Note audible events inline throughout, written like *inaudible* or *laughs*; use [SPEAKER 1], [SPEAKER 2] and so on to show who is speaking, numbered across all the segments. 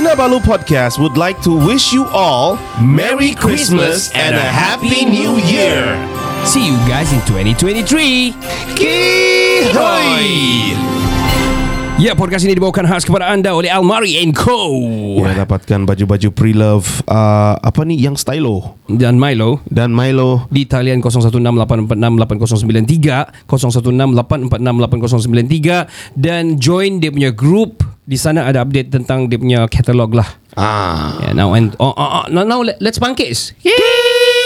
[SPEAKER 1] Kinabalu Podcast would like to wish you all Merry Christmas and a Happy New Year.
[SPEAKER 2] See you guys in 2023.
[SPEAKER 1] Kihoi!
[SPEAKER 2] Ya, podcast ini dibawakan khas kepada anda oleh Almari Co.
[SPEAKER 1] Ya, dapatkan baju-baju pre-love uh, apa ni yang stylo
[SPEAKER 2] Dan Milo
[SPEAKER 1] dan Milo
[SPEAKER 2] di talian 0168468093 0168468093 dan join dia punya group di sana ada update tentang dia punya katalog lah.
[SPEAKER 1] Ah,
[SPEAKER 2] Yeah, now and oh, oh, oh, now, now let, let's pankis.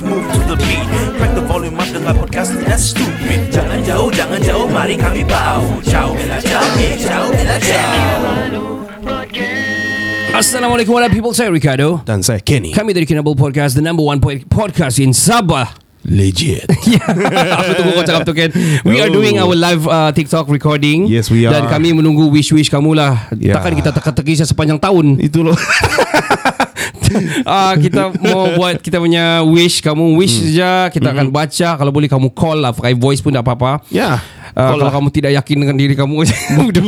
[SPEAKER 3] move to the beat Crack the volume up dengan podcast that's stupid Jangan jauh, jangan jauh, mari kami bau Ciao, bella ciao, eh, ciao, bella ciao
[SPEAKER 2] Assalamualaikum warahmatullahi people. Saya Ricardo.
[SPEAKER 1] dan saya Kenny.
[SPEAKER 2] Kami dari Kinabalu Podcast, the number one po- podcast in Sabah.
[SPEAKER 1] Legit. *laughs*
[SPEAKER 2] Yeah. Apa tunggu kau cakap tu kan We are
[SPEAKER 1] Oh.
[SPEAKER 2] doing our live uh, TikTok recording
[SPEAKER 1] Yes, we
[SPEAKER 2] Dan
[SPEAKER 1] are.
[SPEAKER 2] kami menunggu wish-wish kamu lah
[SPEAKER 1] Yeah.
[SPEAKER 2] Takkan kita teka-teki sepanjang tahun
[SPEAKER 1] Itu loh. *laughs*
[SPEAKER 2] uh, *laughs* Kita mau buat kita punya wish Kamu wish
[SPEAKER 1] Hmm.
[SPEAKER 2] saja Kita akan baca Kalau boleh kamu call lah Pakai voice pun tak apa-apa
[SPEAKER 1] ya.
[SPEAKER 2] Uh, kalau
[SPEAKER 1] lah.
[SPEAKER 2] kamu tidak yakin dengan diri kamu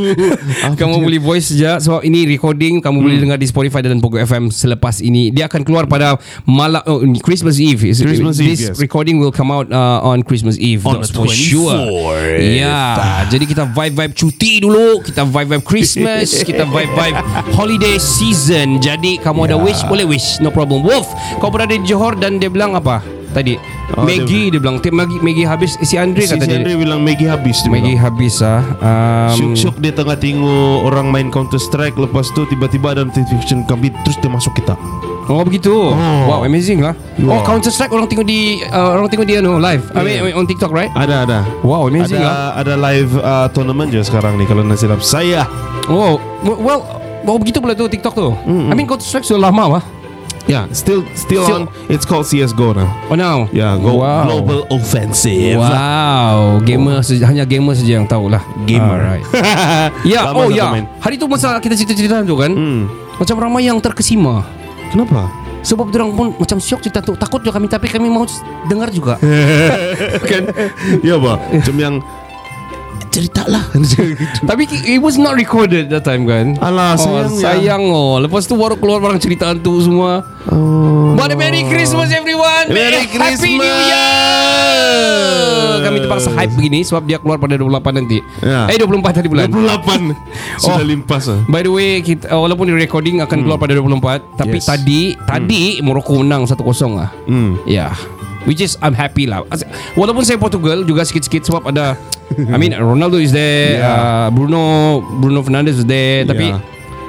[SPEAKER 2] *laughs* Kamu boleh voice saja Sebab ini recording Kamu
[SPEAKER 1] Hmm.
[SPEAKER 2] boleh dengar di Spotify dan Pogo FM Selepas ini. Dia akan keluar pada malam oh, Christmas Eve. Is-
[SPEAKER 1] Christmas Eve,
[SPEAKER 2] This
[SPEAKER 1] yes.
[SPEAKER 2] recording will come out uh, On Christmas Eve
[SPEAKER 1] On
[SPEAKER 2] That's
[SPEAKER 1] the
[SPEAKER 2] for sure.
[SPEAKER 1] 24th.
[SPEAKER 2] Ya. Jadi kita vibe-vibe cuti dulu. Kita vibe-vibe Christmas. *laughs* Kita vibe-vibe Holiday season. Jadi kamu ada wish Boleh wish. No problem. Wolf Kau berada di Johor Dan dia bilang apa Tadi
[SPEAKER 1] Oh,
[SPEAKER 2] Maggie dia, bilang "Tim, Maggie, Maggie habis Si Andre
[SPEAKER 1] Si
[SPEAKER 2] kata dia
[SPEAKER 1] Andre bilang Maggie habis dia
[SPEAKER 2] Maggie
[SPEAKER 1] bilang.
[SPEAKER 2] habis ah. Um,
[SPEAKER 1] Syuk-syuk dia tengah tengok orang main Counter Strike Lepas tu tiba-tiba ada notification kami Terus dia masuk kita
[SPEAKER 2] Oh begitu. Wow, amazing lah. Oh
[SPEAKER 1] Wow.
[SPEAKER 2] Counter Strike orang tengok di uh, orang tengok dia no live. I mean on TikTok right?
[SPEAKER 1] Ada ada
[SPEAKER 2] Wow, amazing lah.
[SPEAKER 1] Ada ada live uh, tournament je sekarang ni Kalau nak silap saya
[SPEAKER 2] Oh, well, well begitu pula tu TikTok tu. I mean Counter Strike sudah lama lah.
[SPEAKER 1] Yeah, still, still
[SPEAKER 2] Still-
[SPEAKER 1] on It's called CSGO now
[SPEAKER 2] Oh now.
[SPEAKER 1] Yeah, go
[SPEAKER 2] Wow.
[SPEAKER 1] Global Offensive
[SPEAKER 2] Wow, gamer saja, hanya gamer saja yang tahu lah.
[SPEAKER 1] Gamer.
[SPEAKER 2] Alright. *laughs* ya,
[SPEAKER 1] Lama
[SPEAKER 2] oh ya.
[SPEAKER 1] main.
[SPEAKER 2] Hari tu masa kita cerita-cerita tu kan,
[SPEAKER 1] Hmm.
[SPEAKER 2] macam ramai yang terkesima.
[SPEAKER 1] Kenapa?
[SPEAKER 2] Sebab orang pun macam syok cerita tu Takut juga kami Tapi kami mau dengar juga *laughs*
[SPEAKER 1] kan Ya bah Macam yang Cerita lah *laughs*
[SPEAKER 2] Tapi it was not recorded that time kan?
[SPEAKER 1] Alah
[SPEAKER 2] oh,
[SPEAKER 1] sayang
[SPEAKER 2] Sayang oh. Lepas tu baru keluar barang cerita tu semua.
[SPEAKER 1] Oh.
[SPEAKER 2] But Merry Christmas everyone.
[SPEAKER 1] Merry
[SPEAKER 2] Happy New Year! Kami terpaksa hype begini Sebab dia keluar pada 28 nanti.
[SPEAKER 1] Ya.
[SPEAKER 2] Eh 24 tadi bulan.
[SPEAKER 1] 28 *laughs* Sudah
[SPEAKER 2] Oh.
[SPEAKER 1] limpas lah
[SPEAKER 2] By the way kita, uh, Walaupun di recording Akan keluar pada 24 Tapi
[SPEAKER 1] Yes.
[SPEAKER 2] tadi Tadi Morocco menang 1-0 lah
[SPEAKER 1] hmm.
[SPEAKER 2] Ya. Yeah. Which is I'm happy lah. Walaupun saya Portugal Juga sikit-sikit Sebab ada I mean Ronaldo is there
[SPEAKER 1] Yeah.
[SPEAKER 2] uh, Bruno Bruno Fernandes is there Tapi
[SPEAKER 1] Yeah.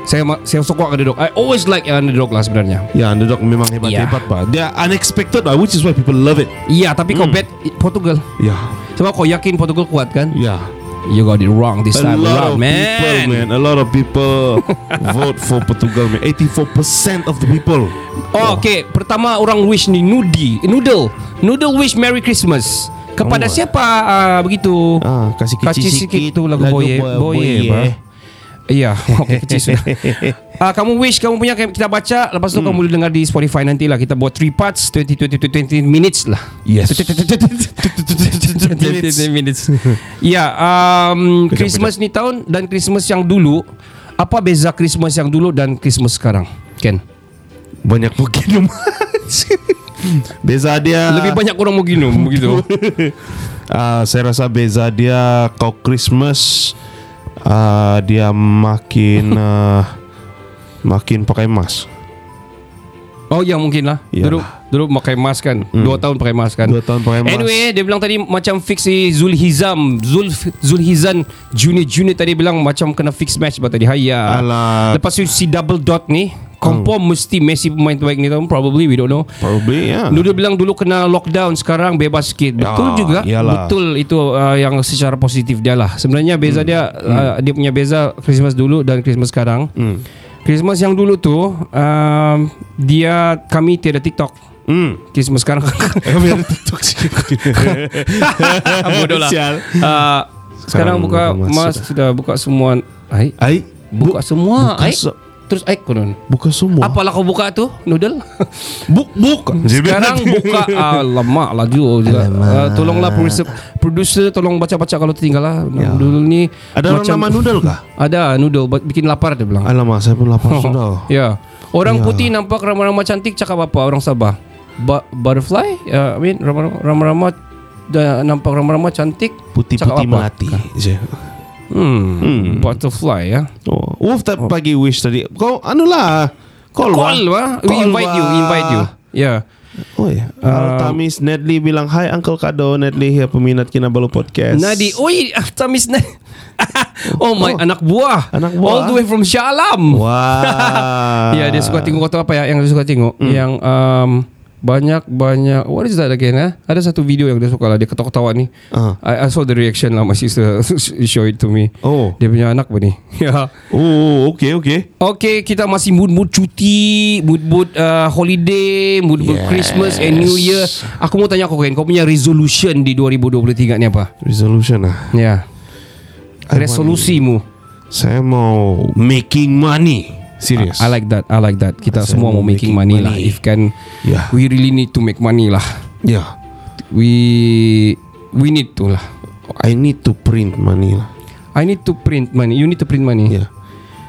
[SPEAKER 2] Saya ma- saya suka underdog. I always like underdog lah sebenarnya.
[SPEAKER 1] Ya underdog memang hebat-hebat
[SPEAKER 2] Ya.
[SPEAKER 1] pak. Dia unexpected lah Which is why people love it.
[SPEAKER 2] Iya tapi kau bet Portugal.
[SPEAKER 1] Ya.
[SPEAKER 2] Sebab kau yakin Portugal kuat kan?
[SPEAKER 1] Ya.
[SPEAKER 2] You got it wrong this
[SPEAKER 1] A
[SPEAKER 2] time around man.
[SPEAKER 1] people man. A lot of people *laughs* Vote for Portugal man. 84% of the people.
[SPEAKER 2] Oh okay. Pertama orang wish ni Nudi. Noodle. Noodle wish Merry Christmas Kepada
[SPEAKER 1] Oh.
[SPEAKER 2] siapa uh, begitu?
[SPEAKER 1] Ah, kasih kecil
[SPEAKER 2] Kasih
[SPEAKER 1] sikit
[SPEAKER 2] sikit tu lagu,
[SPEAKER 1] lagu
[SPEAKER 2] Boye.
[SPEAKER 1] Boye-
[SPEAKER 2] Boye,
[SPEAKER 1] Boye.
[SPEAKER 2] apa? Iya *laughs* okay, *laughs* kecil sudah. Uh, Kamu wish Kamu punya kita baca. Lepas tu hmm. kamu boleh dengar di Spotify nanti lah Kita buat 3 parts 20, 20, 20 minutes lah.
[SPEAKER 1] Yes.
[SPEAKER 2] 20 minutes. *laughs* Ya um, Christmas ni tahun Dan Christmas yang dulu. Apa beza Christmas yang dulu Dan Christmas sekarang Ken?
[SPEAKER 1] Banyak mungkin Beza dia
[SPEAKER 2] Lebih banyak orang mau ginum *laughs* Begitu.
[SPEAKER 1] Uh, Saya rasa beza dia Kau Christmas uh, Dia makin uh, *laughs* Makin pakai mask.
[SPEAKER 2] Oh ya mungkin lah Dulu
[SPEAKER 1] Iyalah.
[SPEAKER 2] Dulu pakai mask kan? Dua tahun pakai mask kan?
[SPEAKER 1] Dua tahun pakai mask.
[SPEAKER 2] Anyway dia bilang tadi Macam fix si Zulhizam Zul Zulhizan Junior Junior tadi bilang Macam kena fix match Bah tadi. Haya
[SPEAKER 1] Alah.
[SPEAKER 2] Lepas tu si double dot ni Confirm mesti Messi pemain terbaik ni tahun Probably we don't know.
[SPEAKER 1] Probably ya
[SPEAKER 2] Dulu bilang dulu kena lockdown Sekarang bebas sikit. Betul
[SPEAKER 1] Ya,
[SPEAKER 2] juga.
[SPEAKER 1] iyalah.
[SPEAKER 2] Betul itu uh, yang secara positif dia lah. Sebenarnya beza dia uh, Dia punya beza Christmas dulu Dan Christmas sekarang.
[SPEAKER 1] Hmm.
[SPEAKER 2] Christmas yang dulu tu um, Dia Kami tiada TikTok.
[SPEAKER 1] Hmm.
[SPEAKER 2] Christmas sekarang. *laughs*
[SPEAKER 1] Biar TikTok sih. *laughs*
[SPEAKER 2] Bodoh lah. Uh, Sekarang buka Mas
[SPEAKER 1] sudah.
[SPEAKER 2] buka semua. Ai?
[SPEAKER 1] Ai,
[SPEAKER 2] Buka semua
[SPEAKER 1] buka
[SPEAKER 2] Ai?
[SPEAKER 1] se-
[SPEAKER 2] Terus ai konon
[SPEAKER 1] buka semua.
[SPEAKER 2] Apalah kau buka tu Noodle *laughs*
[SPEAKER 1] Buk buk.
[SPEAKER 2] Sekarang buka Alamak laju juga. Uh, Tolonglah producer, producer Tolong baca-baca Kalau tertinggal lah Noodle ni
[SPEAKER 1] Ada orang nama noodle kah?
[SPEAKER 2] Ada noodle buat- Bikin lapar dia bilang
[SPEAKER 1] Alamak, saya pun lapar *laughs* sudah.
[SPEAKER 2] Ya Orang
[SPEAKER 1] Ya.
[SPEAKER 2] putih nampak ramah-ramah cantik Cakap apa orang Sabah Ba- Butterfly uh, I mean ramah- ramah-ramah dah nampak ramah-ramah cantik
[SPEAKER 1] Putih-putih melati. Je.
[SPEAKER 2] Hmm,
[SPEAKER 1] Hmm.
[SPEAKER 2] Butterfly ya
[SPEAKER 1] Oh, Wolf tak pagi wish tadi. Kau anu lah. Call,
[SPEAKER 2] Call lah We
[SPEAKER 1] Call
[SPEAKER 2] invite you
[SPEAKER 1] lah.
[SPEAKER 2] we Invite you Ya
[SPEAKER 1] Oh ya. Uh, Tamis Nedli bilang Hai Uncle Kado Nedli here peminat Kinabalu podcast.
[SPEAKER 2] Nadi Oi ah, Tamis na *laughs* Oh my anak buah
[SPEAKER 1] Anak buah.
[SPEAKER 2] All the way from Shah Alam
[SPEAKER 1] Wah. *laughs*
[SPEAKER 2] Ya dia suka tengok kau tahu apa ya Yang dia suka tengok
[SPEAKER 1] Hmm.
[SPEAKER 2] Yang um, Banyak-banyak What is that again eh? Ada satu video yang dia suka lah Dia ketawa-ketawa ni
[SPEAKER 1] Ah.
[SPEAKER 2] I, I saw the reaction lah My sister *laughs* show it to me
[SPEAKER 1] Oh.
[SPEAKER 2] Dia punya anak apa ni *laughs* Ya
[SPEAKER 1] Oh, okay, okay.
[SPEAKER 2] Okay kita masih mood-mood cuti Mood-mood uh, holiday Mood-mood
[SPEAKER 1] Yes.
[SPEAKER 2] Christmas and New Year Aku mau tanya kau kan Kau punya resolution di 2023 ni apa?
[SPEAKER 1] Resolution lah.
[SPEAKER 2] Ya Resolusimu
[SPEAKER 1] Saya mau making money. Serious.
[SPEAKER 2] I like that I like that Kita
[SPEAKER 1] Saya
[SPEAKER 2] semua mau making,
[SPEAKER 1] making
[SPEAKER 2] money, lah
[SPEAKER 1] money.
[SPEAKER 2] If can
[SPEAKER 1] Ya.
[SPEAKER 2] We really need to make money lah
[SPEAKER 1] Yeah.
[SPEAKER 2] We We need to lah
[SPEAKER 1] I need to print money lah.
[SPEAKER 2] I need to print money You need to print money
[SPEAKER 1] Yeah.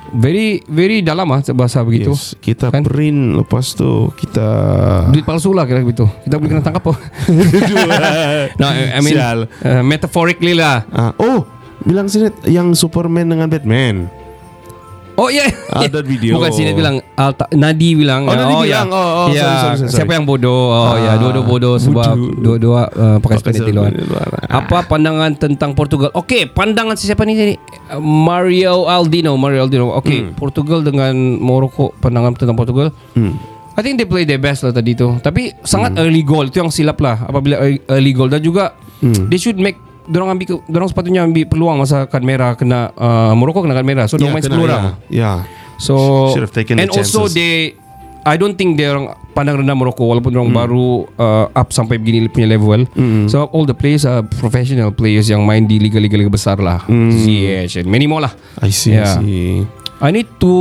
[SPEAKER 2] Very Very dalam ah Bahasa begitu
[SPEAKER 1] Yes. Kita
[SPEAKER 2] Kan?
[SPEAKER 1] print lepas tu kita
[SPEAKER 2] Duit palsu lah kira begitu Kita boleh kena tangkap oh. *laughs* no, I I mean
[SPEAKER 1] Sial.
[SPEAKER 2] uh, Metaphorically lah
[SPEAKER 1] Ah, oh, bilang sini yang Superman dengan Batman.
[SPEAKER 2] Oh ya
[SPEAKER 1] Ada *laughs* video.
[SPEAKER 2] Bukan sini bilang Alta, Nadi bilang
[SPEAKER 1] Oh, Nadi
[SPEAKER 2] ya.
[SPEAKER 1] bilang. Oh, oh,
[SPEAKER 2] ya.
[SPEAKER 1] sorry, sorry, sorry.
[SPEAKER 2] Siapa yang bodoh Oh ya
[SPEAKER 1] Ah,
[SPEAKER 2] Dua-dua bodoh Sebab. Dua-dua uh, Pakai sepeda di luar
[SPEAKER 1] luar.
[SPEAKER 2] Apa pandangan tentang Portugal Okey Pandangan si siapa ni tadi Mario Aldino Mario Aldino Okey Portugal dengan Morocco Pandangan tentang Portugal
[SPEAKER 1] Hmm.
[SPEAKER 2] I think they play their best lah tadi tu Tapi sangat early goal Itu yang silap lah Apabila early- early goal Dan juga They should make Diorang ambil Diorang sepatutnya ambil peluang Masa kad merah Kena uh, Morocco kena kad merah So yeah, main
[SPEAKER 1] kena,
[SPEAKER 2] 10 orang
[SPEAKER 1] Ya. ya.
[SPEAKER 2] So
[SPEAKER 1] Should have taken
[SPEAKER 2] And
[SPEAKER 1] the
[SPEAKER 2] also they I don't think dia orang pandang rendah Morocco walaupun
[SPEAKER 1] Hmm.
[SPEAKER 2] orang baru uh, up sampai begini punya level. So all the players are professional players yang main di liga-liga liga besar lah.
[SPEAKER 1] Hmm.
[SPEAKER 2] ZH and many more lah.
[SPEAKER 1] I see,
[SPEAKER 2] Yeah.
[SPEAKER 1] I see.
[SPEAKER 2] I need to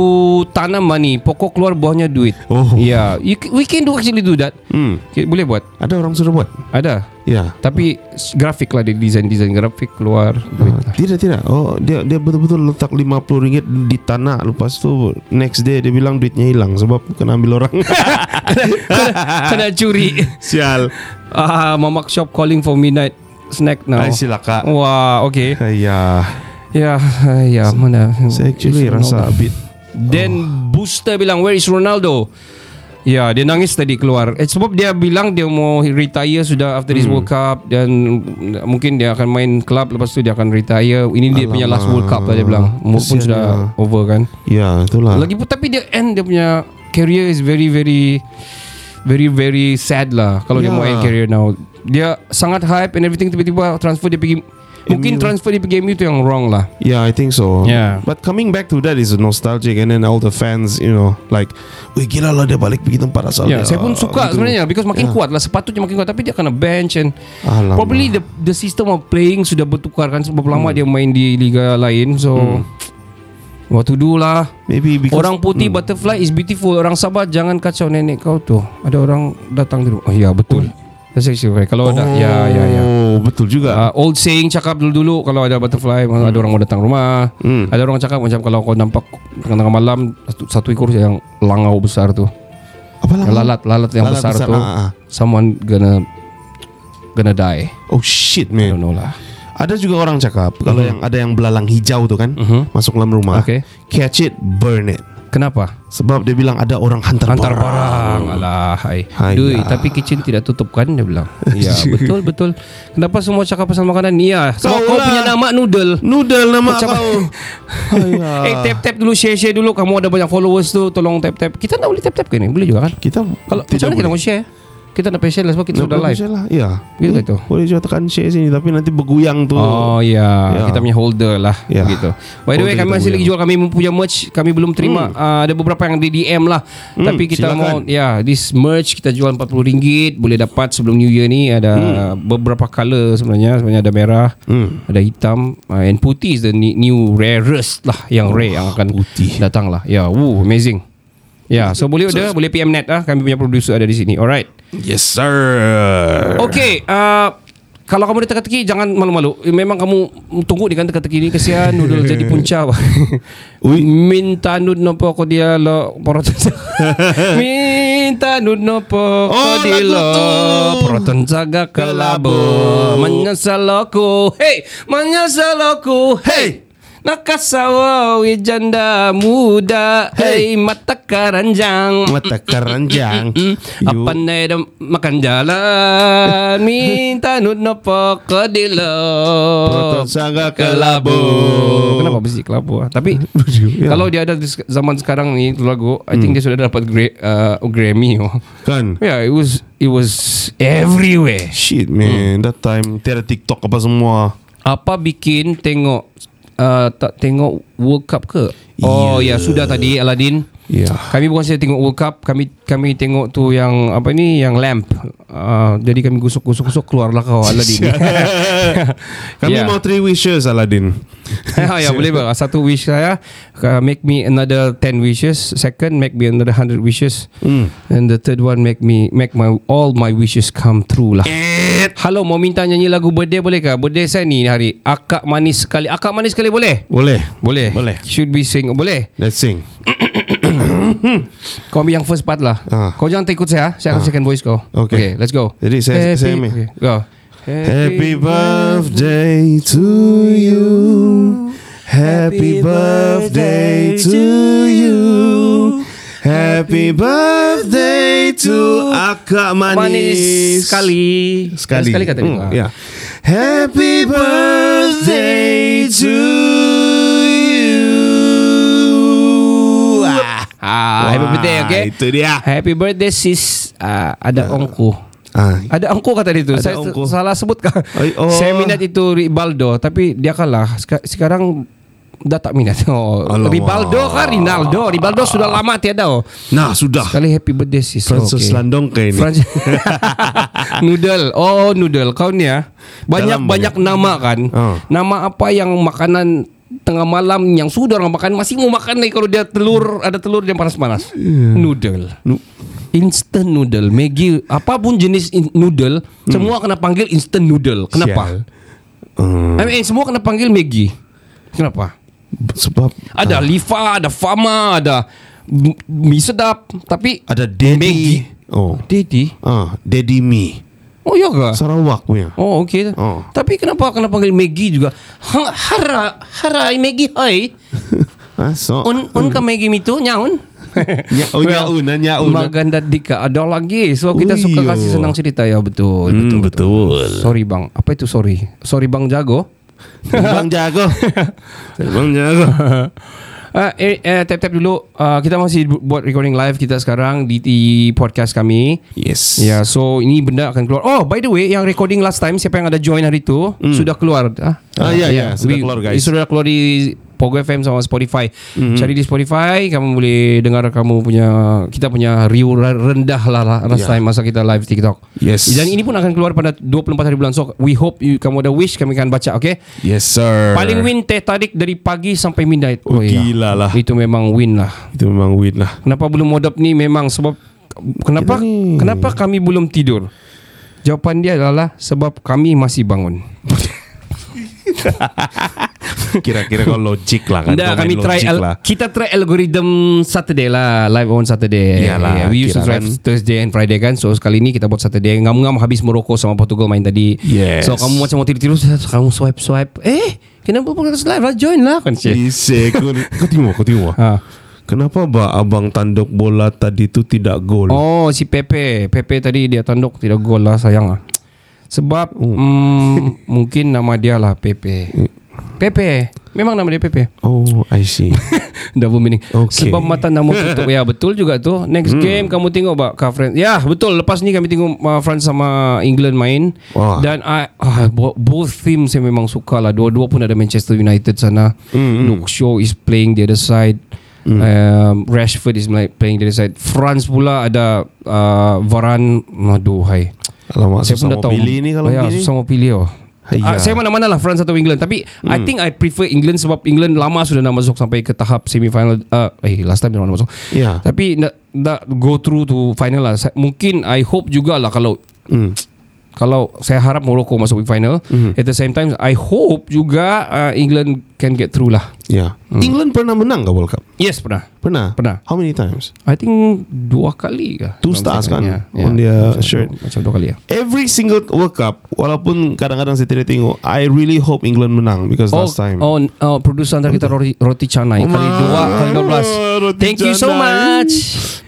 [SPEAKER 2] tanam money. Pokok keluar buahnya duit.
[SPEAKER 1] Oh.
[SPEAKER 2] Yeah, you, we can do actually do that.
[SPEAKER 1] Hmm.
[SPEAKER 2] Okay, boleh buat.
[SPEAKER 1] Ada orang sudah buat.
[SPEAKER 2] Ada.
[SPEAKER 1] Ya.
[SPEAKER 2] Tapi s- grafik lah dia design-design grafik keluar duit.
[SPEAKER 1] Ah, tidak tidak. Oh dia dia betul-betul letak 50 ringgit di tanah. Lepas tu next day dia bilang duitnya hilang sebab kena ambil orang. *laughs*
[SPEAKER 2] Kena curi.
[SPEAKER 1] Sial.
[SPEAKER 2] Ah, mamak shop calling for midnight snack now.
[SPEAKER 1] Ay, sila kak.
[SPEAKER 2] Wah, okay.
[SPEAKER 1] Ya.
[SPEAKER 2] Ya, *laughs* ya mana?
[SPEAKER 1] Saya actually rasa a bit
[SPEAKER 2] Then booster bilang where is Ronaldo? Ya, dia nangis tadi keluar. Eh, sebab dia bilang dia mau retire sudah after this World Cup dan mungkin dia akan main club lepas tu dia akan retire. Ini dia punya last World Cup lah dia bilang. Umur pun
[SPEAKER 1] Kesian
[SPEAKER 2] sudah
[SPEAKER 1] dia.
[SPEAKER 2] over kan.
[SPEAKER 1] Ya itulah
[SPEAKER 2] Lagi pun tapi dia end dia punya career is very very very very sad lah kalau dia
[SPEAKER 1] Ya.
[SPEAKER 2] mau end career now. Dia sangat hype and everything tiba-tiba transfer dia pergi mungkin
[SPEAKER 1] MU.
[SPEAKER 2] transfer dia pergi MU tu yang wrong lah.
[SPEAKER 1] Yeah, I think so.
[SPEAKER 2] Yeah.
[SPEAKER 1] But coming back to that is nostalgic, and then all the fans, you know, like, wih gila lah dia balik pergi tempat asal
[SPEAKER 2] Ya,
[SPEAKER 1] dia.
[SPEAKER 2] saya pun suka
[SPEAKER 1] Gitu.
[SPEAKER 2] sebenarnya because makin
[SPEAKER 1] Ya.
[SPEAKER 2] kuat lah sepatutnya makin kuat tapi dia kena bench and
[SPEAKER 1] Alamak.
[SPEAKER 2] probably the the system of playing sudah bertukar kan sebab
[SPEAKER 1] Hmm.
[SPEAKER 2] lama dia main di liga lain so what to do lah.
[SPEAKER 1] Maybe because
[SPEAKER 2] Orang putih butterfly is beautiful. Orang Sabah jangan kacau nenek kau tu. Ada orang datang di rumah. Oh ya betul. That's right. Kalau ada ya ya ya.
[SPEAKER 1] Oh, betul juga.
[SPEAKER 2] Uh, old saying cakap dulu-dulu kalau ada butterfly ada orang mau datang rumah.
[SPEAKER 1] Hmm.
[SPEAKER 2] Ada orang cakap macam kalau kau nampak tengah-tengah malam satu, satu ekor yang langau besar tu.
[SPEAKER 1] Apa
[SPEAKER 2] Yang lalat lalat yang
[SPEAKER 1] Lalat
[SPEAKER 2] besar,
[SPEAKER 1] besar,
[SPEAKER 2] tu.
[SPEAKER 1] ah, ah.
[SPEAKER 2] Someone gonna gonna die.
[SPEAKER 1] Oh shit
[SPEAKER 2] I
[SPEAKER 1] man.
[SPEAKER 2] don't know lah.
[SPEAKER 1] Ada juga orang cakap kalau yang ada yang belalang hijau tu kan
[SPEAKER 2] Mhm.
[SPEAKER 1] masuk dalam rumah,
[SPEAKER 2] Okay.
[SPEAKER 1] catch it, burn it.
[SPEAKER 2] Kenapa?
[SPEAKER 1] Sebab dia bilang ada orang hantar,
[SPEAKER 2] Hantar barang Alah hai.
[SPEAKER 1] Hai
[SPEAKER 2] Dui,
[SPEAKER 1] lah.
[SPEAKER 2] tapi kitchen tidak tutup kan Dia bilang *laughs* Ya betul betul Kenapa semua cakap pasal makanan Iya Sebab
[SPEAKER 1] Kau
[SPEAKER 2] kau
[SPEAKER 1] lah.
[SPEAKER 2] punya nama noodle
[SPEAKER 1] Noodle nama
[SPEAKER 2] Macam-
[SPEAKER 1] kau. *laughs* Ayah.
[SPEAKER 2] Eh tap tap dulu share share dulu Kamu ada banyak followers tu Tolong tap tap Kita nak boleh tap tap ke ni Boleh juga kan
[SPEAKER 1] Kita
[SPEAKER 2] Kalau
[SPEAKER 1] tidak
[SPEAKER 2] macam mana kita
[SPEAKER 1] boleh.
[SPEAKER 2] mau share Kita nak share lah sebab kita
[SPEAKER 1] Nak
[SPEAKER 2] sudah live.
[SPEAKER 1] lah. Ya.
[SPEAKER 2] Gitu ke tu?
[SPEAKER 1] Boleh juga tekan share sini tapi nanti bergoyang tu.
[SPEAKER 2] Oh ya,
[SPEAKER 1] Ya.
[SPEAKER 2] kita punya holder lah
[SPEAKER 1] Ya.
[SPEAKER 2] gitu. By the way
[SPEAKER 1] Holder
[SPEAKER 2] kami masih lagi jual kami punya merch, kami belum terima. Uh, ada beberapa yang di DM lah. Tapi kita
[SPEAKER 1] silakan.
[SPEAKER 2] mau ya, this merch kita jual RM40 boleh dapat sebelum New Year ni ada beberapa color sebenarnya. Sebenarnya ada merah,
[SPEAKER 1] Hmm.
[SPEAKER 2] ada hitam uh, and putih is the new rarest lah yang rare yang akan
[SPEAKER 1] putih.
[SPEAKER 2] datang lah. Ya, woo amazing. Ya, so boleh ada boleh PM net lah. Kami punya producer ada di sini. Alright.
[SPEAKER 1] Yes sir.
[SPEAKER 2] Okay uh, Kalau kamu ada teka-teki Jangan malu-malu Memang kamu Tunggu dengan teka-teki ni Kesian noodle jadi punca. *laughs* Minta nud nopo ko dia lo Poroton *laughs* Minta nud nopo ko
[SPEAKER 1] Oh,
[SPEAKER 2] dia lo. Poroton jaga kelabu Menyesal aku Hey Menyesal aku Hey Nakasawa janda muda Hey mata keranjang
[SPEAKER 1] Mata keranjang.
[SPEAKER 2] Mm, Apa na dah makan jalan Minta nud nopo ke dilo
[SPEAKER 1] Proton saga kelabu.
[SPEAKER 2] Kenapa mesti kelabu ah? Tapi *laughs*
[SPEAKER 1] Ya.
[SPEAKER 2] Kalau dia ada di zaman sekarang ni lagu I think dia sudah dapat gra- uh, Grammy oh.
[SPEAKER 1] Kan?
[SPEAKER 2] Yeah it was It was everywhere
[SPEAKER 1] Shit man, that time tiada TikTok apa semua.
[SPEAKER 2] Apa bikin tengok uh, Tak tengok World Cup ke? Oh ya sudah tadi Aladdin
[SPEAKER 1] Ya.
[SPEAKER 2] Kami bukan saja tengok World Cup Kami kami tengok tu yang Apa ni Yang lamp uh, Jadi kami gusuk-gusuk-gusuk Keluarlah kau Aladdin *laughs* *laughs*
[SPEAKER 1] Kami
[SPEAKER 2] Ya.
[SPEAKER 1] mau three wishes Aladdin. *laughs*
[SPEAKER 2] ya boleh bang Satu wish saya uh, Make me another 10 wishes Second Make me another 100 wishes
[SPEAKER 1] Hmm.
[SPEAKER 2] And the third one Make me Make my all my wishes come true lah Halo mau minta nyanyi lagu birthday boleh ke Birthday saya ni hari Akak manis sekali Akak manis sekali boleh
[SPEAKER 1] Boleh.
[SPEAKER 2] Boleh
[SPEAKER 1] Boleh.
[SPEAKER 2] Should be sing Boleh
[SPEAKER 1] Let's sing. *coughs* *laughs*
[SPEAKER 2] Kau ambil yang first part lah
[SPEAKER 1] Ah.
[SPEAKER 2] Kau jangan ikut saya Saya akan second voice kau
[SPEAKER 1] Okay.
[SPEAKER 2] let's go
[SPEAKER 1] Jadi saya-
[SPEAKER 2] Happy-
[SPEAKER 1] saya ambil.
[SPEAKER 2] okay, Go
[SPEAKER 1] Happy birthday to you. Happy birthday to you. Happy birthday to Akak Manis.
[SPEAKER 2] Manis sekali
[SPEAKER 1] Sekali.
[SPEAKER 2] Sekali kata dia
[SPEAKER 1] Hmm,
[SPEAKER 2] Ah.
[SPEAKER 1] ya. Happy birthday to Ah,
[SPEAKER 2] Ah, happy birthday okay?
[SPEAKER 1] Itu dia.
[SPEAKER 2] Happy birthday sis. Uh, Ada ongku.
[SPEAKER 1] Ah,
[SPEAKER 2] Ada ongku kata dia tu.
[SPEAKER 1] Ada
[SPEAKER 2] Saya
[SPEAKER 1] ongku.
[SPEAKER 2] salah sebut kan
[SPEAKER 1] Ay, oh.
[SPEAKER 2] Saya minat itu Rivaldo Tapi dia kalah. Seka- Sekarang Dah tak minat. *laughs* Oh,
[SPEAKER 1] Alamak.
[SPEAKER 2] Rivaldo kan Rinaldo. Rivaldo sudah lama tiada. Oh.
[SPEAKER 1] Nah, sudah.
[SPEAKER 2] Sekali happy birthday sis.
[SPEAKER 1] Francis Landong kayak ini.
[SPEAKER 2] Francis *laughs* *laughs* Noodle. Oh noodle. Kau ni ya Banyak
[SPEAKER 1] Dalam
[SPEAKER 2] banyak nama kan.
[SPEAKER 1] Ah.
[SPEAKER 2] Nama apa yang makanan Tengah malam Yang sudah orang makan Masih mau makan lagi Kalau dia telur Ada telur yang panas-panas Noodle
[SPEAKER 1] Nu-
[SPEAKER 2] Instant noodle Maggi Apapun jenis noodle Semua kena panggil instant noodle Kenapa?
[SPEAKER 1] Hmm,
[SPEAKER 2] I mean, semua kena panggil Maggi Kenapa?
[SPEAKER 1] sebab
[SPEAKER 2] Ada Lifa Ada Fama Ada Mie sedap Tapi
[SPEAKER 1] ada Daddy.
[SPEAKER 2] Maggi.
[SPEAKER 1] Oh.
[SPEAKER 2] Daddy
[SPEAKER 1] Ah, Daddy Me.
[SPEAKER 2] Oh ya ke?
[SPEAKER 1] Sarawak punya.
[SPEAKER 2] Oh okey.
[SPEAKER 1] Oh.
[SPEAKER 2] Tapi kenapa kena panggil Maggi juga? Ha, hara hara Maggi hai. *laughs*
[SPEAKER 1] Ah, so.
[SPEAKER 2] Un un ka Maggi itu nyaun.
[SPEAKER 1] Nya- *laughs* oh, nyaun, ah, nyaun.
[SPEAKER 2] Maganda dika ada lagi. So kita
[SPEAKER 1] Oh,
[SPEAKER 2] suka kasih senang cerita ya betul.
[SPEAKER 1] Hmm,
[SPEAKER 2] betul,
[SPEAKER 1] betul.
[SPEAKER 2] Sorry bang. Apa itu sorry? Sorry bang jago.
[SPEAKER 1] Bang jago. *laughs* Bang jago.
[SPEAKER 2] Uh, eh, eh, tap-tap dulu uh, Kita masih bu- buat recording live kita sekarang Di, di podcast kami
[SPEAKER 1] Yes.
[SPEAKER 2] Ya, yeah, so ini benda akan keluar. Oh, by the way, yang recording last time siapa yang ada join hari itu sudah keluar. Ah,
[SPEAKER 1] Ah, ya, ya, sudah
[SPEAKER 2] We-
[SPEAKER 1] keluar, guys.
[SPEAKER 2] Sudah keluar di Pogo FM sama Spotify.
[SPEAKER 1] Mhm.
[SPEAKER 2] Cari di Spotify, kamu boleh dengar kamu punya kita punya review rendah lah, lah last
[SPEAKER 1] Ya.
[SPEAKER 2] time masa kita live TikTok.
[SPEAKER 1] Yes.
[SPEAKER 2] Dan ini pun akan keluar pada 24 hari bulan. So we hope you, kamu ada wish kami akan baca, okay?
[SPEAKER 1] Yes, sir.
[SPEAKER 2] Paling win teh tarik dari pagi sampai midnight.
[SPEAKER 1] Oh,
[SPEAKER 2] iya.
[SPEAKER 1] gila lah.
[SPEAKER 2] Itu memang win lah.
[SPEAKER 1] Itu memang win lah.
[SPEAKER 2] Kenapa belum modap ni memang sebab kenapa
[SPEAKER 1] Kita
[SPEAKER 2] kenapa kami belum tidur? Jawapan dia adalah sebab kami masih bangun. *laughs* *laughs*
[SPEAKER 1] Kira-kira kau logik lah kan.
[SPEAKER 2] Dah
[SPEAKER 1] Kau
[SPEAKER 2] kami try al-
[SPEAKER 1] lah.
[SPEAKER 2] kita try algorithm Saturday lah, live on Saturday.
[SPEAKER 1] Iyalah,
[SPEAKER 2] Yeah, we used to try
[SPEAKER 1] kan.
[SPEAKER 2] Thursday and Friday kan. So sekali ni kita buat Saturday. Ngam-ngam habis Morocco sama Portugal main tadi.
[SPEAKER 1] Yes.
[SPEAKER 2] So kamu macam mau tidur-tidur kamu swipe swipe. Eh, kenapa podcast live lah join lah kan sih.
[SPEAKER 1] Kau, tengok, kau tengok.
[SPEAKER 2] Ha.
[SPEAKER 1] Kenapa ba abang tanduk bola tadi tu tidak gol?
[SPEAKER 2] Oh si Pepe Pepe tadi dia tanduk tidak gol lah sayang lah Sebab mm, *laughs* Mungkin nama dia lah Pepe Pepe. Memang nama dia Pepe.
[SPEAKER 1] Oh, I see. *laughs*
[SPEAKER 2] Double meaning.
[SPEAKER 1] Okay.
[SPEAKER 2] Sebab mata nama tutup. ya betul juga tu. Next game kamu tengok bak ka France. Ya betul. Lepas ni kami tengok uh, France sama England main.
[SPEAKER 1] Wah.
[SPEAKER 2] Dan I, uh, bo- both team saya memang suka lah. Dua-dua pun ada Manchester United sana.
[SPEAKER 1] Mm,
[SPEAKER 2] Luke Shaw is playing the other side. Um, Rashford is like playing the other side. France pula ada uh, Varane. Aduh hai.
[SPEAKER 1] Alamak,
[SPEAKER 2] Saya pun dah tahu.
[SPEAKER 1] pilih ni kalau
[SPEAKER 2] ya,
[SPEAKER 1] begini.
[SPEAKER 2] susah mau pilih oh.
[SPEAKER 1] Hayya.
[SPEAKER 2] Ah, saya mana-mana lah France atau England. Tapi I think I prefer England Sebab England lama sudah nak masuk Sampai ke tahap semifinal uh, Eh last time dia nak masuk.
[SPEAKER 1] Ya.
[SPEAKER 2] Tapi nak, nak go through to final lah. Sa- Mungkin I hope jugalah Kalau
[SPEAKER 1] Hmm.
[SPEAKER 2] kalau saya harap Morocco masuk ke final At the same time I hope juga uh, England can get through lah
[SPEAKER 1] Ya. England pernah menang ke World Cup?
[SPEAKER 2] Yes pernah
[SPEAKER 1] Pernah.
[SPEAKER 2] Pernah.
[SPEAKER 1] How many times?
[SPEAKER 2] I think dua kali ke
[SPEAKER 1] Two stars kan?
[SPEAKER 2] Ya, ya.
[SPEAKER 1] On their
[SPEAKER 2] Macam-
[SPEAKER 1] shirt.
[SPEAKER 2] Macam dua kali ya
[SPEAKER 1] Every single World Cup, walaupun kadang-kadang saya tidak tengok, I really hope England menang because
[SPEAKER 2] Oh,
[SPEAKER 1] last time.
[SPEAKER 2] oh, oh producer antara kita roti, roti canai kali
[SPEAKER 1] Ma-
[SPEAKER 2] dua kali dua belas. Thank you so much.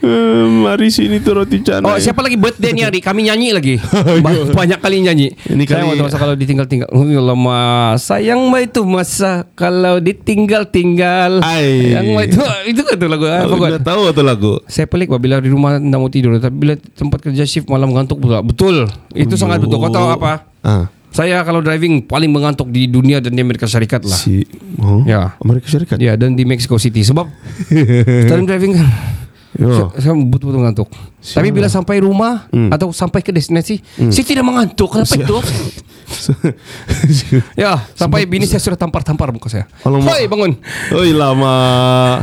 [SPEAKER 1] Eh, mari sini tu roti canai.
[SPEAKER 2] Oh siapa lagi birthday ni hari Kami nyanyi lagi *laughs* Ba- Banyak kali nyanyi
[SPEAKER 1] Ini
[SPEAKER 2] Saya
[SPEAKER 1] kali-
[SPEAKER 2] waktu masa kalau ditinggal-tinggal Lama Sayang mah itu masa Kalau ditinggal-tinggal
[SPEAKER 1] Ai.
[SPEAKER 2] Yang mah itu Itu kan tu lagu I
[SPEAKER 1] Aku
[SPEAKER 2] forgot.
[SPEAKER 1] dah tahu tu lagu.
[SPEAKER 2] Saya pelik bila di rumah nak mau tidur Tapi bila tempat kerja shift malam mengantuk pula Betul Itu sangat betul Kau tahu apa?
[SPEAKER 1] Ah,
[SPEAKER 2] Saya kalau driving paling mengantuk di dunia dan di Amerika Syarikat lah
[SPEAKER 1] si oh,
[SPEAKER 2] Ya.
[SPEAKER 1] Amerika Syarikat.
[SPEAKER 2] Ya dan di Mexico City Sebab *laughs* Dalam driving kan
[SPEAKER 1] Yo.
[SPEAKER 2] Saya, saya betul-betul ngantuk Tapi bila sampai rumah
[SPEAKER 1] Hmm.
[SPEAKER 2] Atau sampai ke destinasi Saya tidak mengantuk Kenapa itu? *laughs* *laughs* ya Sampai bini saya sudah tampar-tampar muka saya
[SPEAKER 1] Alamak.
[SPEAKER 2] Hoi bangun
[SPEAKER 1] Oi lama.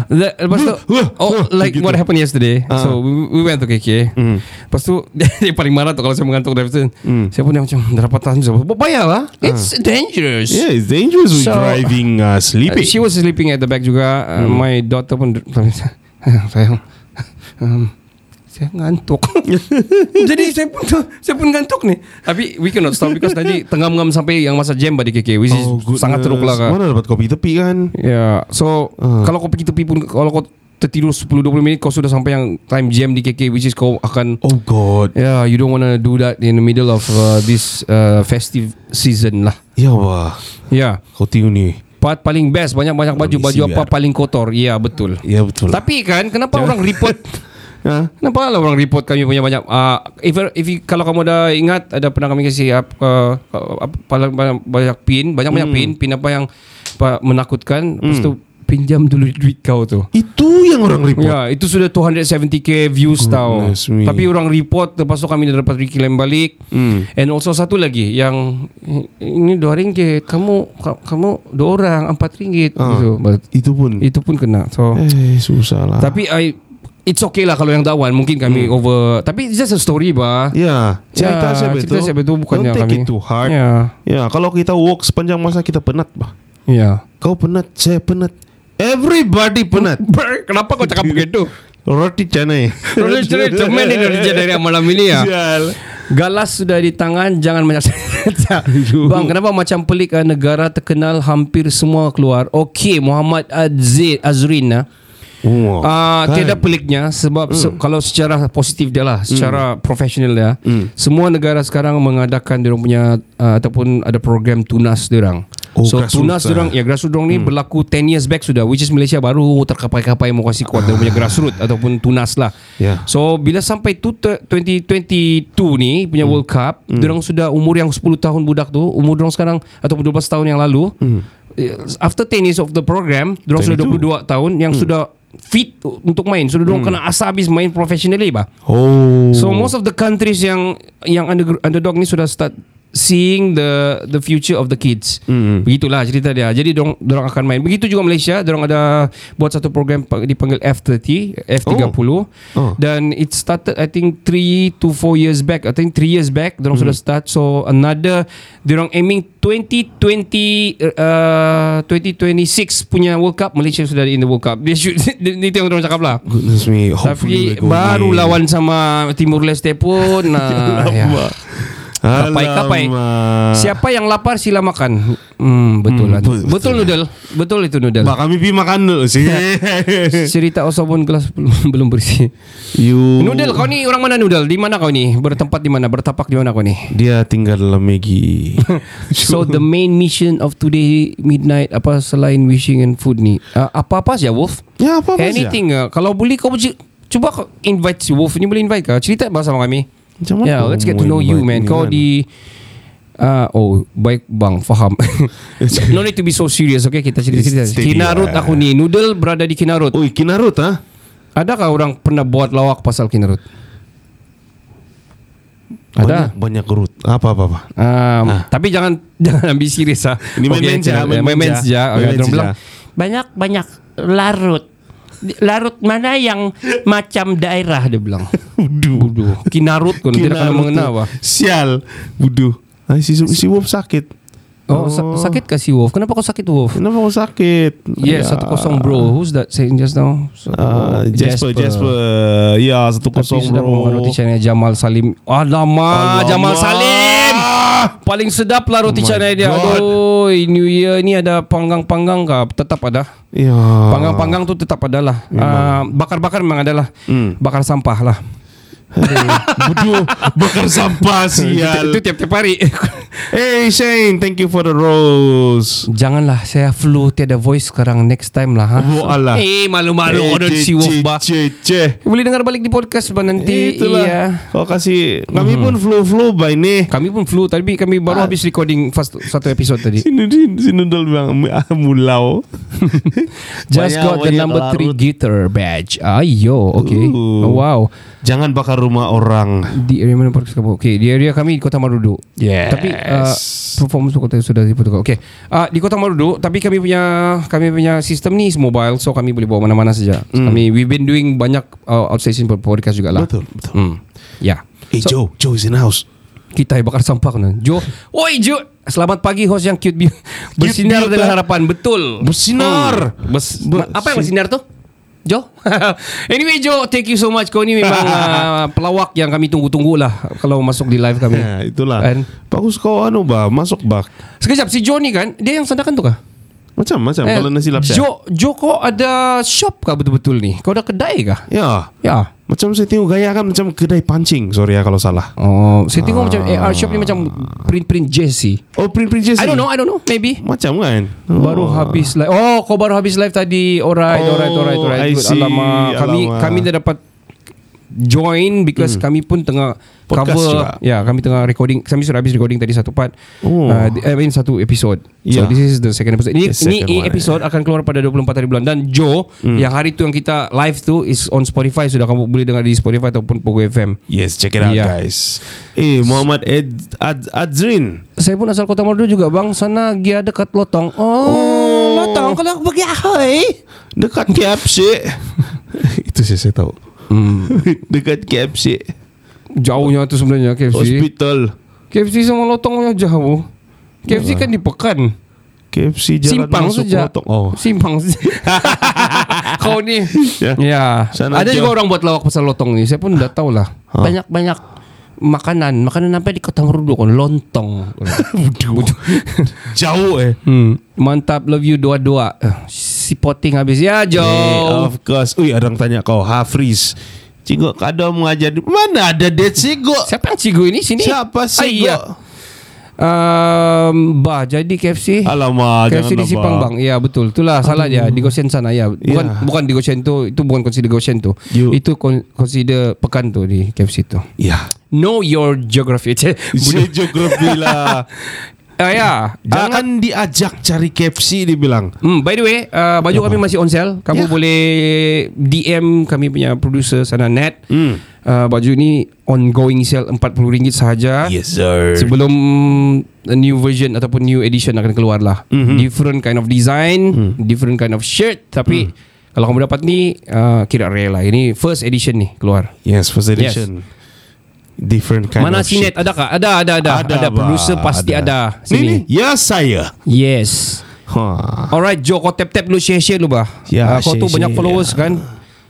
[SPEAKER 2] Le- Lepas tu Oh like what happened yesterday
[SPEAKER 1] Ah.
[SPEAKER 2] So we, we went to KK
[SPEAKER 1] Hmm.
[SPEAKER 2] Lepas tu *laughs* Dia paling marah tu Kalau saya mengantuk dari situ Saya pun dia macam dapat tahan Bayar lah It's dangerous
[SPEAKER 1] Yeah, it's dangerous with
[SPEAKER 2] So-
[SPEAKER 1] driving uh,
[SPEAKER 2] Uh,
[SPEAKER 1] sleeping.
[SPEAKER 2] she was sleeping at the back juga. Uh,
[SPEAKER 1] Hmm.
[SPEAKER 2] My daughter pun *laughs* sayang. Um, saya ngantuk. *laughs* Jadi saya pun saya pun ngantuk nih. Tapi we cannot stop because tadi tengam-ngam sampai yang masa jam di KK which is
[SPEAKER 1] Oh,
[SPEAKER 2] sangat teruk lah. Kak.
[SPEAKER 1] Mana dapat kopi tepi kan?
[SPEAKER 2] Ya, so
[SPEAKER 1] Ah.
[SPEAKER 2] kalau kau pergi tepi pun kalau kau tertidur 10 20 minit kau sudah sampai yang time jam di KK which is kau akan
[SPEAKER 1] Oh God.
[SPEAKER 2] Yeah, you don't want to do that in the middle of uh, this uh, festive season lah.
[SPEAKER 1] Ya wah.
[SPEAKER 2] Ya.
[SPEAKER 1] Kau tengok ni.
[SPEAKER 2] Part paling best banyak-banyak baju baju apa
[SPEAKER 1] biar.
[SPEAKER 2] paling kotor. Ya, betul.
[SPEAKER 1] Ya betul.
[SPEAKER 2] Tapi kan kenapa orang report *laughs*
[SPEAKER 1] Ha?
[SPEAKER 2] Kenapa lah orang report kami punya banyak uh, if, if Kalau kamu dah ingat Ada pernah kami kasih uh, uh, banyak, banyak, banyak pin Banyak-banyak
[SPEAKER 1] Hmm.
[SPEAKER 2] pin Pin apa yang apa, menakutkan Lepas tu pinjam dulu duit kau tu
[SPEAKER 1] Itu yang orang report.
[SPEAKER 2] Ya itu sudah 270k views tau
[SPEAKER 1] Goodness me.
[SPEAKER 2] Tapi orang report Lepas tu kami dah dapat reclaim balik
[SPEAKER 1] Hmm.
[SPEAKER 2] And also satu lagi Yang Ini dua ringgit Kamu ka- Kamu dua orang Empat ringgit
[SPEAKER 1] Ah.
[SPEAKER 2] gitu.
[SPEAKER 1] Itu pun.
[SPEAKER 2] Itu pun kena So
[SPEAKER 1] Eh susah lah.
[SPEAKER 2] tapi I It's okay lah kalau yang dakwan Mungkin kami over Tapi it's just a story bah
[SPEAKER 1] Ya, cerita
[SPEAKER 2] Ya,
[SPEAKER 1] saya betul.
[SPEAKER 2] cerita saya betul, bukannya
[SPEAKER 1] Don't take
[SPEAKER 2] kami-
[SPEAKER 1] it too hard.
[SPEAKER 2] Ya
[SPEAKER 1] Ya, kalau kita walk sepanjang masa kita penat, bah.
[SPEAKER 2] Ya
[SPEAKER 1] Kau penat, saya penat. Everybody penat. *laughs*
[SPEAKER 2] Kenapa kau cakap begitu?
[SPEAKER 1] Roti canai. *laughs*
[SPEAKER 2] Roti canai *laughs* cemen ini kerja dari malam ini ya
[SPEAKER 1] Sial.
[SPEAKER 2] Galas sudah di tangan Jangan banyak Bang kenapa macam pelik ah, Negara terkenal Hampir semua keluar Okey Muhammad Azir Azrin ah.
[SPEAKER 1] Oh,
[SPEAKER 2] Ah,
[SPEAKER 1] kan?
[SPEAKER 2] tiada peliknya sebab se- kalau secara positif dia lah, secara profesional dia, semua negara sekarang mengadakan dia punya uh, ataupun ada program tunas dia orang.
[SPEAKER 1] Oh,
[SPEAKER 2] so tunas dia orang
[SPEAKER 1] lah.
[SPEAKER 2] ya grassroots dia orang ni berlaku 10 years back sudah which is Malaysia baru terkapai-kapai mau kasih kuat dia punya grassroots ataupun tunas lah.
[SPEAKER 1] Ya.
[SPEAKER 2] So bila sampai tu 2022 ni punya World Cup, dia orang sudah umur yang 10 tahun budak tu, umur dia orang sekarang ataupun 12 tahun yang lalu. eh, After 10 years of the program, dia orang sudah 22 tahun yang sudah fit untuk main. Sudah dia orang kena asa habis main professionally bah.
[SPEAKER 1] Oh.
[SPEAKER 2] So most of the countries yang yang under, underdog ni sudah start seeing the the future of the kids.
[SPEAKER 1] Mm.
[SPEAKER 2] Begitulah cerita dia. Jadi dorang dorang akan main. Begitu juga Malaysia, dorang ada buat satu program pa- dipanggil F30, F30.
[SPEAKER 1] Oh.
[SPEAKER 2] Dan it started I think 3 to 4 years back. I think 3 years back dorang sudah start. So another dorang aiming 2020 uh, 2026 punya World Cup Malaysia sudah in the World Cup. Dia should *laughs* itu yang dorang cakap lah.
[SPEAKER 1] Goodness me. Hopefully
[SPEAKER 2] Tapi baru lawan sama Timur Leste pun *laughs* nah, ya. Kapai-kapai. Siapa yang lapar sila makan. Hmm, betul lah.
[SPEAKER 1] betul,
[SPEAKER 2] Betul, noodle. Betul itu noodle.
[SPEAKER 1] Bak kami pergi makan dulu sih. *laughs*
[SPEAKER 2] Cerita Osobon gelas belum, *laughs* belum bersih.
[SPEAKER 1] you.
[SPEAKER 2] Noodle, kau ni orang mana noodle? Di mana kau ni? Bertempat di mana? Bertapak di mana kau ni?
[SPEAKER 1] Dia tinggal dalam Maggie. *laughs*
[SPEAKER 2] So the main mission of today midnight apa selain wishing and food ni? Uh, apa-apa saja Wolf?
[SPEAKER 1] ya apa apa
[SPEAKER 2] Anything uh, Kalau boleh kau cuba, invite si Wolf ni boleh invite kau. Cerita bersama kami.
[SPEAKER 1] Macam mana
[SPEAKER 2] Yeah, let's get to know you man. Kau
[SPEAKER 1] kan?
[SPEAKER 2] di uh, oh baik bang faham. *laughs* no need to be so serious okay kita cerita-cerita. Kinarut
[SPEAKER 1] lah.
[SPEAKER 2] aku ni. Noodle berada di Kinarut.
[SPEAKER 1] Oi, Kinarut ha?
[SPEAKER 2] Adakah orang pernah buat lawak pasal Kinarut? Ada.
[SPEAKER 1] Banyak, banyak root. Apa apa apa.
[SPEAKER 2] Um, Tapi jangan *laughs* jangan ambil serius ah.
[SPEAKER 1] Ini main-main je,
[SPEAKER 2] main
[SPEAKER 1] main-main
[SPEAKER 2] main saja. Okay,
[SPEAKER 1] Main-main
[SPEAKER 2] orang
[SPEAKER 1] je.
[SPEAKER 2] bilang banyak banyak larut. Larut mana yang macam daerah dia bilang. *laughs* Budu. Kinarut kau tidak kena
[SPEAKER 1] Kinarut
[SPEAKER 2] mengenal apa.
[SPEAKER 1] Sial. Budu. Ay, si, si Wolf sakit.
[SPEAKER 2] Oh, sa- sakit kasih Wolf. Kenapa kau sakit Wolf?
[SPEAKER 1] Kenapa kau sakit?
[SPEAKER 2] Yes, satu kosong bro. Who's that saying just now?
[SPEAKER 1] Uh, Jasper, Jasper. Ya, satu
[SPEAKER 2] Tapi
[SPEAKER 1] kosong
[SPEAKER 2] sudah
[SPEAKER 1] bro.
[SPEAKER 2] roti canai Jamal Salim. Alamak,
[SPEAKER 1] Alamak.
[SPEAKER 2] Jamal Salim. Paling sedap lah roti
[SPEAKER 1] Oh
[SPEAKER 2] canai dia.
[SPEAKER 1] God.
[SPEAKER 2] Aduh, New Year ni ada panggang-panggang kah? Tetap ada.
[SPEAKER 1] Ya.
[SPEAKER 2] Panggang-panggang tu tetap ada lah. Ah, bakar-bakar memang ada lah.
[SPEAKER 1] Hmm.
[SPEAKER 2] Bakar sampah lah.
[SPEAKER 1] Budu bakar sampah sial.
[SPEAKER 2] Itu tiap-tiap hari. *laughs*
[SPEAKER 1] Hey Shane, thank you for the rose.
[SPEAKER 2] Janganlah saya flu tiada voice sekarang next time lah. Ha?
[SPEAKER 1] Oh, alah.
[SPEAKER 2] Eh malu-malu
[SPEAKER 1] Eh,
[SPEAKER 2] orang si bah.
[SPEAKER 1] ce.
[SPEAKER 2] Boleh dengar balik di podcast bah nanti.
[SPEAKER 1] Itulah.
[SPEAKER 2] Iya.
[SPEAKER 1] Kau kasih kami pun flu-flu by ni.
[SPEAKER 2] Kami pun flu Tapi kami baru
[SPEAKER 1] Ah.
[SPEAKER 2] habis recording First satu episode tadi
[SPEAKER 1] Si Nudin, si Nudul bilang ah, mulau. *laughs*
[SPEAKER 2] Just got the number 3
[SPEAKER 1] larut.
[SPEAKER 2] guitar badge Ayo Okay
[SPEAKER 1] Ooh.
[SPEAKER 2] oh, Wow
[SPEAKER 1] Jangan bakar rumah orang.
[SPEAKER 2] Di area mana podcast kamu Okay di area kami Di Kota Marudu
[SPEAKER 1] Yes.
[SPEAKER 2] Tapi uh, Performance tu kota sudah diputuskan Okay uh, Di Kota Marudu Tapi kami punya Kami punya sistem ni is mobile So kami boleh bawa mana-mana saja Kami We've been doing banyak uh, Outstation podcast juga lah
[SPEAKER 1] Betul, betul.
[SPEAKER 2] hmm. Ya
[SPEAKER 1] Hey
[SPEAKER 2] So-
[SPEAKER 1] Joe, Joe is in house.
[SPEAKER 2] Kita yang bakar sampah kan Jo Oi Jo Selamat pagi host yang cute Bersinar
[SPEAKER 1] beauty.
[SPEAKER 2] dengan harapan Betul
[SPEAKER 1] Bersinar.
[SPEAKER 2] Hmm. Bes-
[SPEAKER 1] Ber-
[SPEAKER 2] Apa yang bersinar tu? Jo *laughs* Anyway Jo Thank you so much Kau ni memang *laughs* uh, Pelawak yang kami tunggu-tunggu lah Kalau masuk di live kami
[SPEAKER 1] Ya, itulah.
[SPEAKER 2] Kan?
[SPEAKER 1] Bagus kau anu bah, masuk bah.
[SPEAKER 2] Sekejap si Jo ni kan Dia yang sandakan tu kah?
[SPEAKER 1] Macam macam
[SPEAKER 2] Eh,
[SPEAKER 1] kalau nasi lapsa.
[SPEAKER 2] Jo Jo kau ada shop kah betul-betul ni? Kau ada kedai kah?
[SPEAKER 1] Ya.
[SPEAKER 2] Ya
[SPEAKER 1] Macam saya tengok gaya kan macam kedai pancing. Sorry ya kalau salah.
[SPEAKER 2] Oh, saya tengok macam AR shop ni macam print-print jersey.
[SPEAKER 1] Oh, print print jersey.
[SPEAKER 2] I don't know, I don't know, maybe.
[SPEAKER 1] Macam kan?
[SPEAKER 2] Baru habis live. Oh, kau baru habis live tadi. Alright,
[SPEAKER 1] Oh,
[SPEAKER 2] alright, alright, alright.
[SPEAKER 1] I
[SPEAKER 2] Good.
[SPEAKER 1] see.
[SPEAKER 2] Alamak. Kami
[SPEAKER 1] Alamak.
[SPEAKER 2] kami dah dapat join because kami pun tengah
[SPEAKER 1] Podcast
[SPEAKER 2] cover.
[SPEAKER 1] juga.
[SPEAKER 2] Ya, kami tengah recording. Kami sudah habis recording tadi satu part.
[SPEAKER 1] Oh.
[SPEAKER 2] Uh, I mean satu episode. So
[SPEAKER 1] Yeah.
[SPEAKER 2] this is the second episode. Ini
[SPEAKER 1] second
[SPEAKER 2] ini
[SPEAKER 1] one,
[SPEAKER 2] episode akan keluar pada 24 hari bulan dan Joe yang hari tu yang kita live tu is on Spotify sudah kamu boleh dengar di Spotify ataupun Pogo FM.
[SPEAKER 1] Yes, check it out
[SPEAKER 2] Yeah.
[SPEAKER 1] guys. Eh, Muhammad Ed Ad, Adzrin.
[SPEAKER 2] Saya pun asal Kota Marudu juga bang Sana gia dekat Lotong Oh, Lotong Kalau aku pergi ahoy
[SPEAKER 1] Dekat KFC. *laughs* Itu saya, saya tahu.
[SPEAKER 2] Hmm. *laughs*
[SPEAKER 1] Dekat KFC.
[SPEAKER 2] Jauhnya tu sebenarnya KFC
[SPEAKER 1] Hospital.
[SPEAKER 2] KFC sama Lotong yang jauh KFC kan di Pekan
[SPEAKER 1] KFC jalan
[SPEAKER 2] Simpang
[SPEAKER 1] masuk
[SPEAKER 2] saja
[SPEAKER 1] Lotong. Oh.
[SPEAKER 2] Simpang saja *laughs* Kau ni
[SPEAKER 1] Ya.
[SPEAKER 2] Ya
[SPEAKER 1] Sana
[SPEAKER 2] Ada
[SPEAKER 1] jauh.
[SPEAKER 2] juga orang buat lawak pasal Lotong ni Saya pun dah tahu lah
[SPEAKER 1] Ha.
[SPEAKER 2] Banyak-banyak Makanan Makanan apa di Kota Marudu kan Lontong *laughs*
[SPEAKER 1] Jauh eh.
[SPEAKER 2] hmm. Mantap Love you dua-dua Eh, Si poting habis Ya
[SPEAKER 1] Eh, of course. Ui, ada yang tanya kau Hafriz. Cikgu kada mengajar di mana ada det cikgu?
[SPEAKER 2] Siapa yang cigu ini sini?
[SPEAKER 1] Siapa
[SPEAKER 2] Ah,
[SPEAKER 1] cikgu?
[SPEAKER 2] iya. Um, bah jadi KFC.
[SPEAKER 1] Alamak,
[SPEAKER 2] KFC di Simpang Bang. Ya betul. Itulah salah dia di Goshen sana ya. Bukan
[SPEAKER 1] Ya.
[SPEAKER 2] bukan di Goshen tu. Itu bukan consider Goshen tu.
[SPEAKER 1] You-
[SPEAKER 2] Itu con- consider pekan tu di KFC tu.
[SPEAKER 1] Ya.
[SPEAKER 2] Know your geography. *laughs*
[SPEAKER 1] Saya geografi lah. *laughs*
[SPEAKER 2] Ah ya.
[SPEAKER 1] Jangan diajak cari KFC dia bilang.
[SPEAKER 2] Hmm, by the way, uh, baju kami masih on sale. Kamu
[SPEAKER 1] Ya.
[SPEAKER 2] boleh DM kami punya producer sana net.
[SPEAKER 1] Hmm.
[SPEAKER 2] Uh, baju ni ongoing sale RM40 sahaja.
[SPEAKER 1] Yes sir.
[SPEAKER 2] Sebelum a new version ataupun new edition akan keluar lah.
[SPEAKER 1] Mhm.
[SPEAKER 2] Mm-hmm. Different kind of design, mm. different kind of shirt. Tapi mm. kalau kamu dapat ni, uh, kira rare lah. Ini first edition ni keluar.
[SPEAKER 1] Yes, first edition. Different kind
[SPEAKER 2] Mana
[SPEAKER 1] of
[SPEAKER 2] Sinet?
[SPEAKER 1] shit.
[SPEAKER 2] Ada kah? Ada, ada, ada. Ada, ada.
[SPEAKER 1] bah,
[SPEAKER 2] Producer pasti ada.
[SPEAKER 1] Ni, ni.
[SPEAKER 2] Sini.
[SPEAKER 1] Ya saya.
[SPEAKER 2] Yes.
[SPEAKER 1] Ha.
[SPEAKER 2] Alright, Jo, kau tap-tap dulu share-share dulu bah.
[SPEAKER 1] Ya,
[SPEAKER 2] Ah, kau tu banyak followers
[SPEAKER 1] ya.
[SPEAKER 2] kan?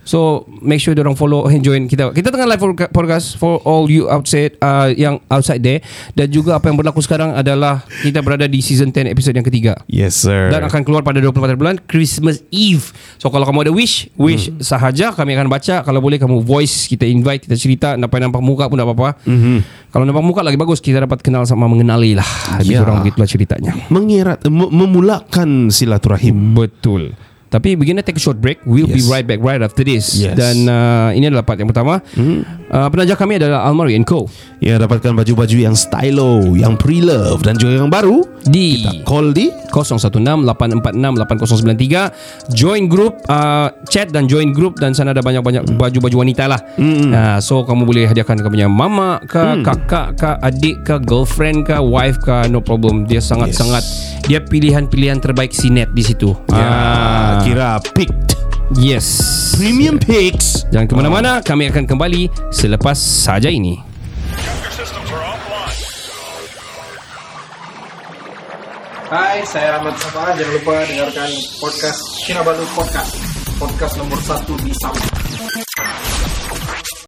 [SPEAKER 2] So make sure orang follow and join kita. Kita tengah live podca- podcast for all you outside uh, yang outside there dan juga apa yang berlaku sekarang adalah kita berada di season 10 episod yang ketiga.
[SPEAKER 1] Yes sir.
[SPEAKER 2] Dan akan keluar pada 24 bulan Christmas Eve So kalau kamu ada wish Wish hmm. sahaja Kami akan baca Kalau boleh kamu voice Kita invite Kita cerita Nampak-nampak muka pun tak apa-apa hmm. Kalau nampak muka lagi bagus Kita dapat kenal sama mengenali lah Lebih
[SPEAKER 1] Ya.
[SPEAKER 2] kurang begitulah ceritanya
[SPEAKER 1] mengirat mem- memulakan silaturahim.
[SPEAKER 2] Betul tapi begini take a short break We'll be
[SPEAKER 1] Yes.
[SPEAKER 2] right back Right after this
[SPEAKER 1] Yes.
[SPEAKER 2] Dan uh, ini adalah part yang pertama hmm. Uh, Penaja kami adalah Almari Co.
[SPEAKER 1] Ya dapatkan baju-baju yang stylo, yang pre-love dan juga yang baru.
[SPEAKER 2] Di
[SPEAKER 1] Call di
[SPEAKER 2] 0168468093 join group uh, chat dan join group dan sana ada banyak-banyak baju-baju wanita lah.
[SPEAKER 1] Hmm.
[SPEAKER 2] uh, so kamu boleh hadiahkan kepada punya mama ke kakak ke adik ke girlfriend ke wife ke no problem. Dia sangat-sangat dia pilihan-pilihan terbaik sinet di situ.
[SPEAKER 1] Ya,
[SPEAKER 2] Ah,
[SPEAKER 1] kira picked.
[SPEAKER 2] Yes
[SPEAKER 1] Premium picks.
[SPEAKER 2] jangan ke mana-mana kami akan kembali selepas saja ini
[SPEAKER 4] Hai, saya Ahmad Safa. Jangan lupa dengarkan podcast Kinabalu Podcast. Podcast nomor satu di Sabah.